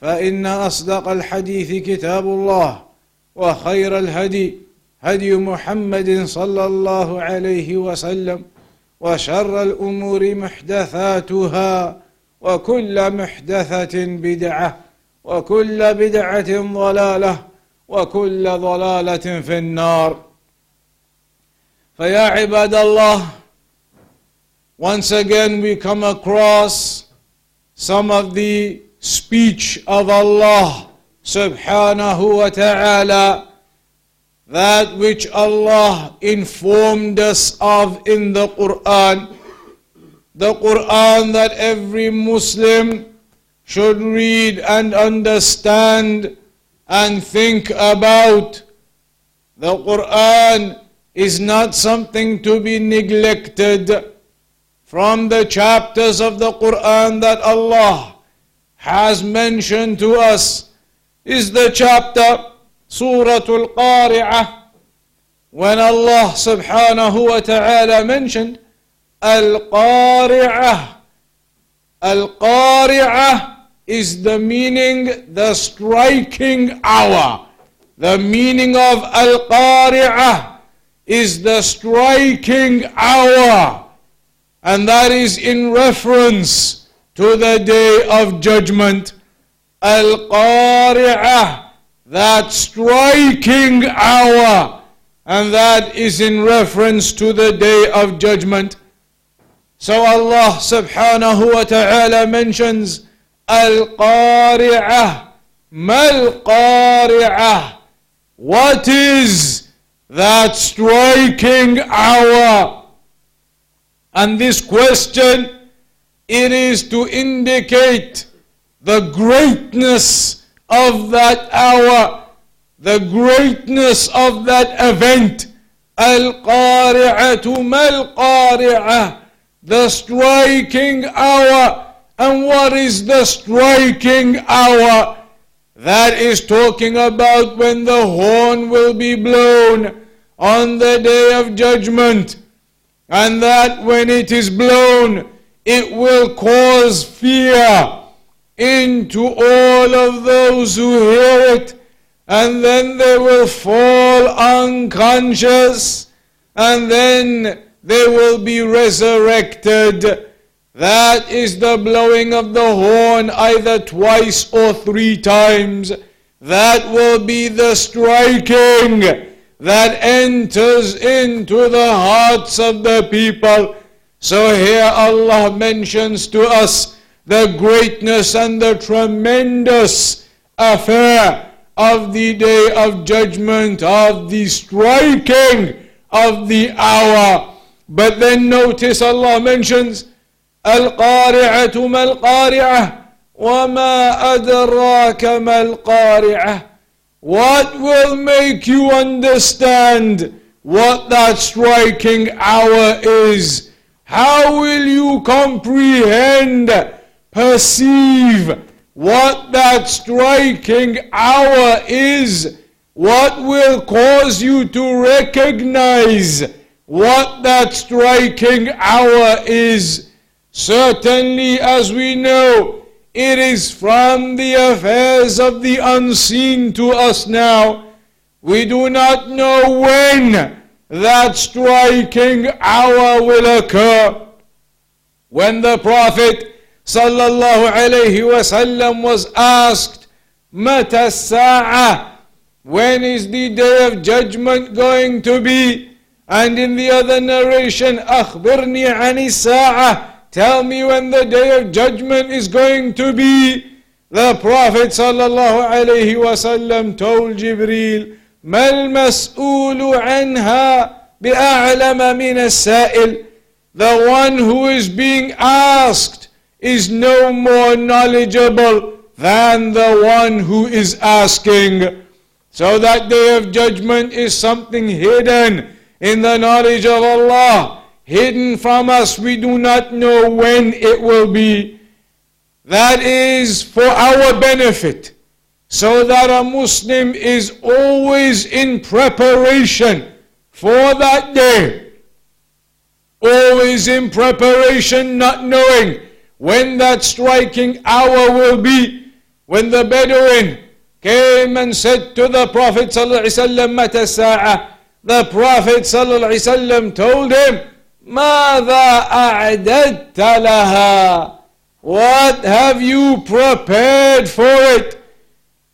فإن أصدق الحديث كتاب الله وخير الهدي هدي محمد صلى الله عليه وسلم وشر الأمور محدثاتها وكل محدثة بدعة وكل بدعة ضلالة وكل ضلالة في النار. فيا عباد الله once again we come across some of the speech of Allah subhanahu wa ta'ala, that which Allah informed us of in the Quran, the Quran that every Muslim should read and understand and think about. The Quran is not something to be neglected. From the chapters of the Quran that Allah has mentioned to us is the chapter Surah Al-Qari'ah when Allah subhanahu wa ta'ala mentioned Al-Qari'ah. Al-Qari'ah is the meaning the striking hour. The meaning of Al-Qari'ah is the striking hour. And that is in reference to the day of judgment. Al Qari'ah, that striking hour, and that is in reference to the day of judgment. So Allah subhanahu wa ta'ala mentions Al Qari'ah, Mal Qari'ah. What is that striking hour? And this question it is to indicate the greatness of that hour, the greatness of that event. Al-Qari'atu mal-Qari'ah, the striking hour. And what is the striking hour? That is talking about when the horn will be blown on the day of judgment. And that when it is blown, it will cause fear into all of those who hear it, and then they will fall unconscious, and then they will be resurrected. That is the blowing of the horn either twice or three times. That will be the striking that enters into the hearts of the people so here Allah mentions to us the greatness and the tremendous affair of the day of judgment, of the striking of the hour. But then notice Allah mentions القارعة ما القارعة وما أدراك ما القارعة What will make you understand what that striking hour is? How will you comprehend, perceive what that striking hour is? What will cause you to recognize what that striking hour is. Certainly, as we know, it is from the affairs of the unseen to us now. We do not know when that striking hour will occur when the Prophet sallallahu alaihi wasallam was asked, "Mata sa'a? When is the day of judgment going to be?" And in the other narration, "Akhbirni ani sa'a? Tell me when the day of judgment is going to be." The Prophet sallallahu alaihi wasallam told Jibril. ما المسؤول عنها بأعلم من السائل The one who is being asked is no more knowledgeable than the one who is asking. So that day of judgment is something hidden in the knowledge of Allah hidden from us. We do not know when it will be. That is for our benefit. So that a Muslim is always in preparation for that day. Always in preparation, not knowing when that striking hour will be. When the Bedouin came and said to the Prophet ﷺ, the Prophet ﷺ told him, ماذا أعددت لها What have you prepared for it?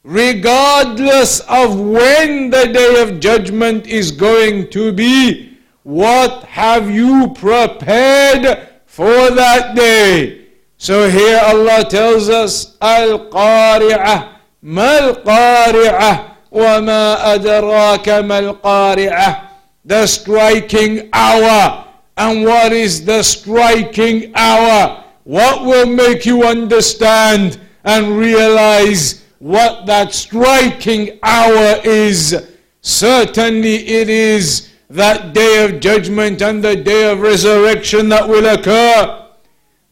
Regardless of when the day of judgment is going to be, what have you prepared for that day? So here Allah tells us, Al-Qari'ah, Mal-Qari'ah, وما أدراك ما القارعة The striking hour and what is the striking hour? What will make you understand and realize what that striking hour is? Certainly it is that day of judgment and the day of resurrection that will occur.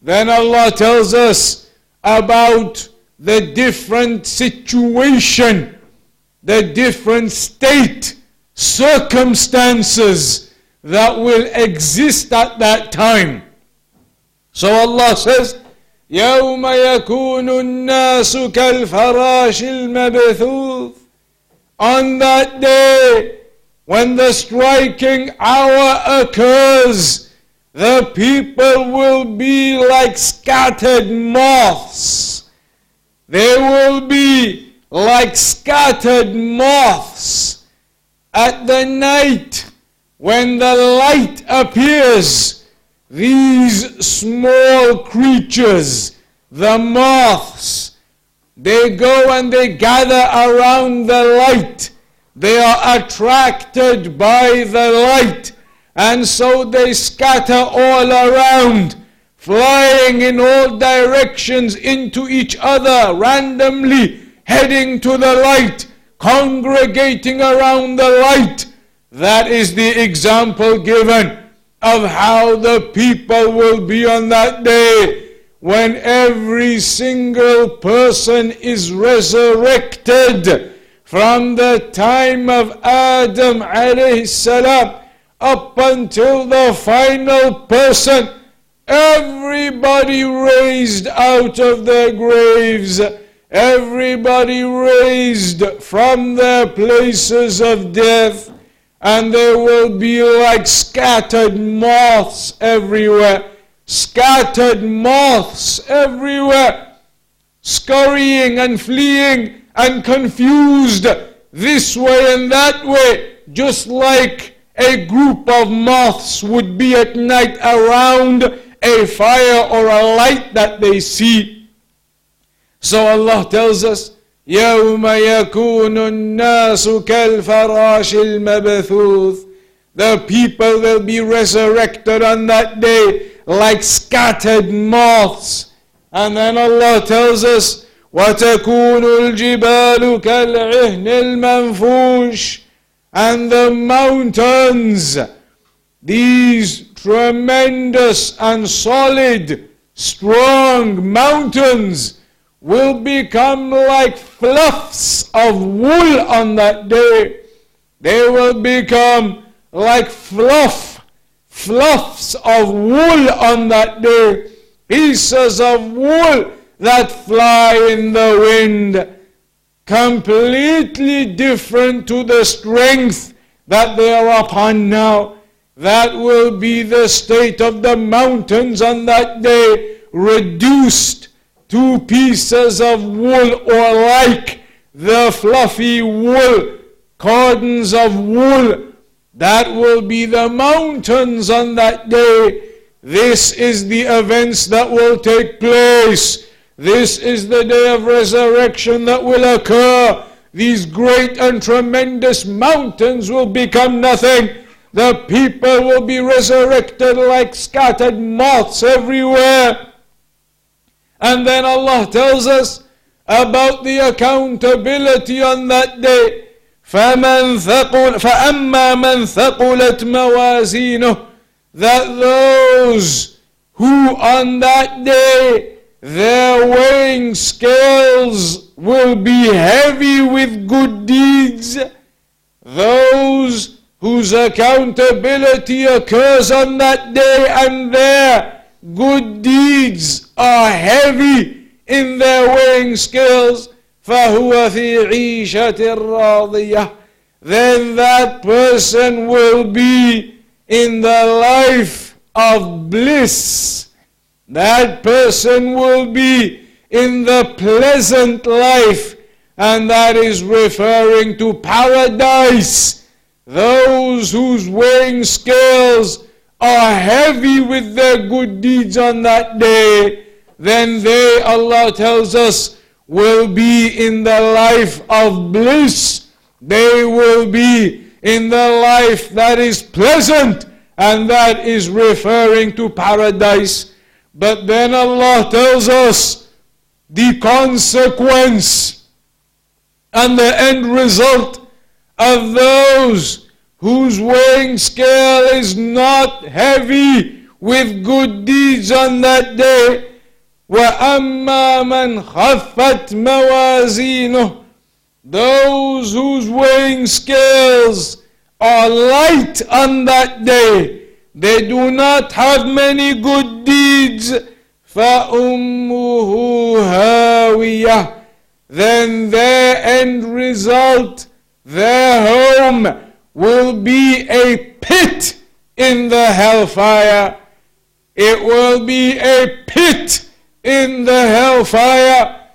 Then Allah tells us about the different situation, the different state, circumstances that will exist at that time. So Allah says, يوم يكون الناس كالفراش المبثوث On that day, when the striking hour occurs, the people will be like scattered moths. They will be like scattered moths at the night when the light appears, these small creatures, the moths, they go and they gather around the light. They are attracted by the light. And so they scatter all around, flying in all directions into each other, randomly heading to the light, congregating around the light that is the example given of how the people will be on that day when every single person is resurrected from the time of Adam alayhi salam up until the final person. Everybody raised out of their graves. Everybody raised from their places of death and they will be like scattered moths everywhere. Scattered moths everywhere, scurrying and fleeing and confused this way and that way, just like a group of moths would be at night around a fire or a light that they see. So Allah tells us, يوم يكون الناس كالفراش المبثوث The people will be resurrected on that day like scattered moths. And then Allah tells us, وتكون الجبال كالعهن المنفوش And the mountains, these tremendous and solid, strong mountains, will become like fluffs of wool on that day. They will become like fluff fluffs of wool on that day, pieces of wool that fly in the wind, completely different to the strength that they are upon now. That will be the state of the mountains on that day, reduced to pieces of wool or like the fluffy wool, cordons of wool. That will be the mountains on that day. This is the events that will take place. This is the day of resurrection that will occur. These great and tremendous mountains will become nothing. The people will be resurrected like scattered moths everywhere. And then Allah tells us about the accountability on that day. فمن ثقل فأما من ثقلت موازينه that those who on that day their weighing scales will be heavy with good deeds those whose accountability occurs on that day and their good deeds are heavy in their weighing scales فهو في عيشة راضية then that person will be in the life of bliss that person will be in the pleasant life and that is referring to paradise those whose weighing scales are heavy with their good deeds on that day then they Allah tells us will be in the life of bliss. They will be in the life that is pleasant and that is referring to paradise. But then Allah tells us the consequence and the end result of those whose weighing scale is not heavy with good deeds on that day وأما من خفت موازينه those whose weighing scales are light on that day they do not have many good deeds فأمه هاوية then their end result their home will be a pit in the hellfire it will be a pit in the hellfire.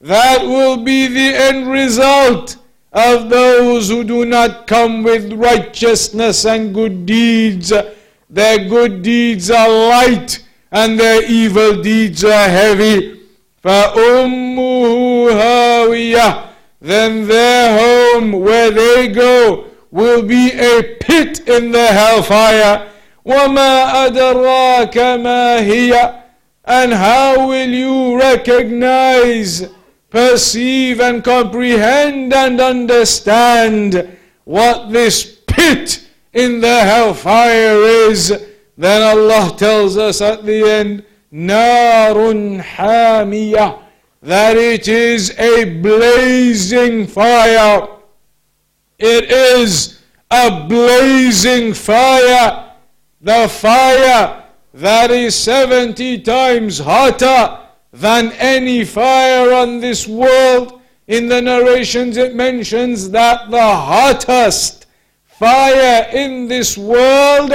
That will be the end result of those who do not come with righteousness and good deeds. Their good deeds are light and their evil deeds are heavy. فَأُمُّهُ هَاوِيَةٌ Then their home where they go will be a pit in the hellfire. وَمَا أَدْرَاكَ مَا هِيَ and how will you recognize, perceive, and comprehend and understand what this pit in the hellfire is? Then Allah tells us at the end, Narun Hamiyah, that it is a blazing fire. It is a blazing fire. The fire that is 70 times hotter than any fire on this world. In the narrations, it mentions that the hottest fire in this world,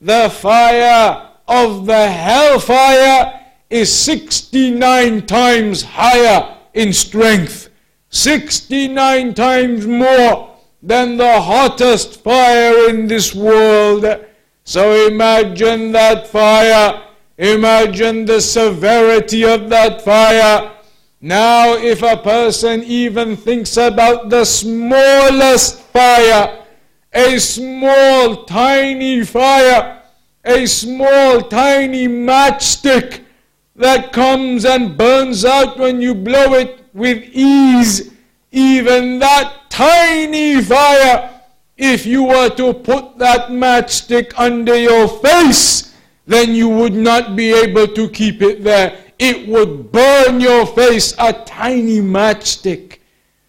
the fire of the hellfire, is 69 times higher in strength, 69 times more than the hottest fire in this world. So imagine that fire. Imagine the severity of that fire. Now, if a person even thinks about the smallest fire, a small, tiny fire, a small, tiny matchstick that comes and burns out when you blow it with ease, even that tiny fire if you were to put that matchstick under your face, then you would not be able to keep it there. It would burn your face, a tiny matchstick.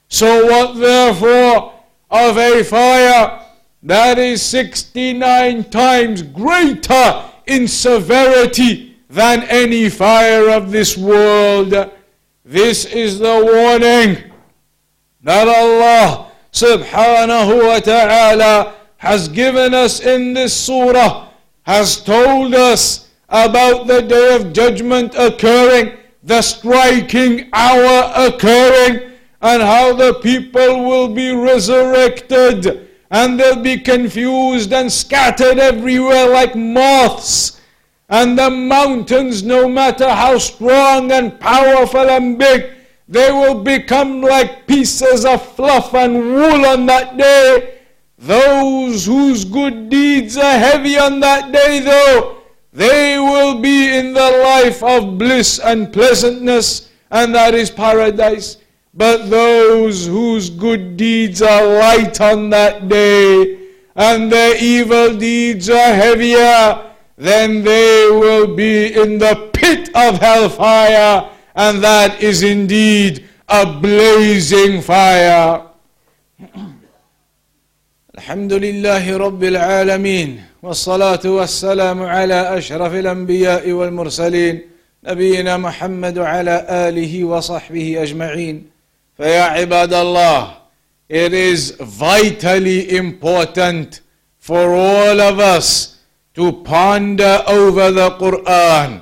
So, what therefore of a fire that is 69 times greater in severity than any fire of this world. This is the warning that Allah subhanahu wa ta'ala has given us in this surah, has told us about the day of judgment occurring, the striking hour occurring, and how the people will be resurrected and they'll be confused and scattered everywhere like moths. And the mountains, no matter how strong and powerful and big, they will become like pieces of fluff and wool on that day. Those whose good deeds are heavy on that day, though, they will be in the life of bliss and pleasantness, and that is paradise. But those whose good deeds are light on that day, and their evil deeds are heavier, then they will be in the pit of hellfire, and that is indeed a blazing fire. الحمد لله رب العالمين والصلاة والسلام على أشرف الأنبياء والمرسلين نبينا محمد وعلى آله وصحبه أجمعين فيا عباد الله it is vitally important for all of us to ponder over the Quran,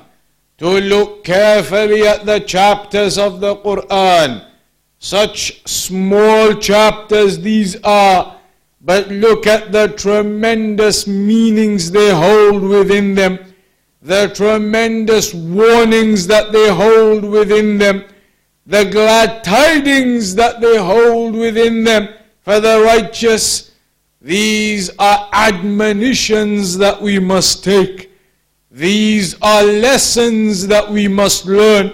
to look carefully at the chapters of the Quran. Such small chapters these are, but look at the tremendous meanings they hold within them, the tremendous warnings that they hold within them the glad tidings that they hold within them for the righteous. These are admonitions that we must take. These are lessons that we must learn.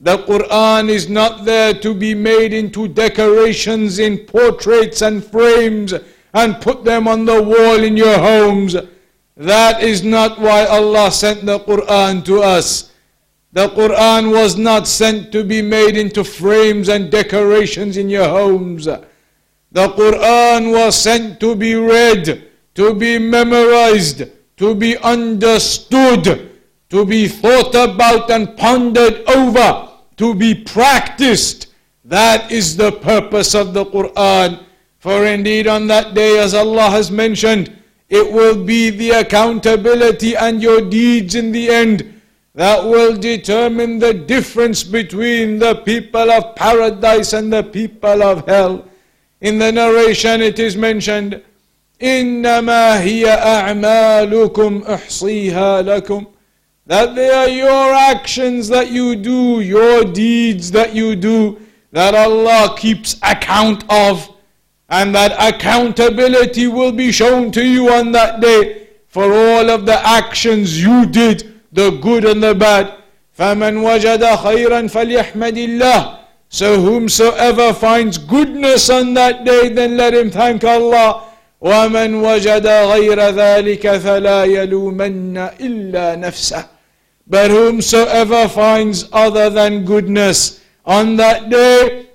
The Quran is not there to be made into decorations in portraits and frames and put them on the wall in your homes. That is not why Allah sent the Quran to us. The Quran was not sent to be made into frames and decorations in your homes. The Quran was sent to be read, to be memorized, to be understood, to be thought about and pondered over, to be practiced. That is the purpose of the Quran. For indeed, on that day, as Allah has mentioned, it will be the accountability and your deeds in the end that will determine the difference between the people of paradise and the people of hell. In the narration it is mentioned, إنما هي أعمالكم أحصيها لكم that they are your actions that you do, your deeds that you do, that Allah keeps account of, and that accountability will be shown to you on that day for all of the actions you did the good and the bad. فَمَنْ وَجَدَ خَيْرًا فَلْيَحْمَدِ اللَّهِ So whomsoever finds goodness on that day, then let him thank Allah. وَمَنْ وَجَدَ غَيْرَ ذَلِكَ فَلَا يَلُومَنَّ إِلَّا نَفْسَهُ But whomsoever finds other than goodness on that day,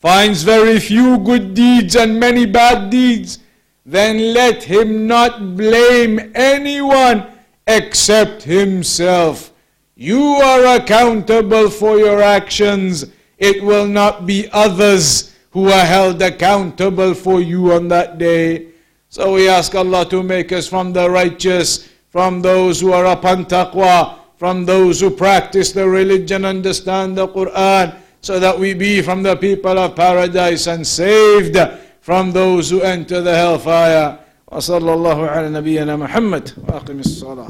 finds very few good deeds and many bad deeds, then let him not blame anyone except himself. You are accountable for your actions. It will not be others who are held accountable for you on that day. So we ask Allah to make us from the righteous, from those who are upon taqwa, from those who practice the religion, understand the Quran, so that we be from the people of paradise and saved from those who enter the hellfire. وصلى الله على نبينا محمد واقم الصلاه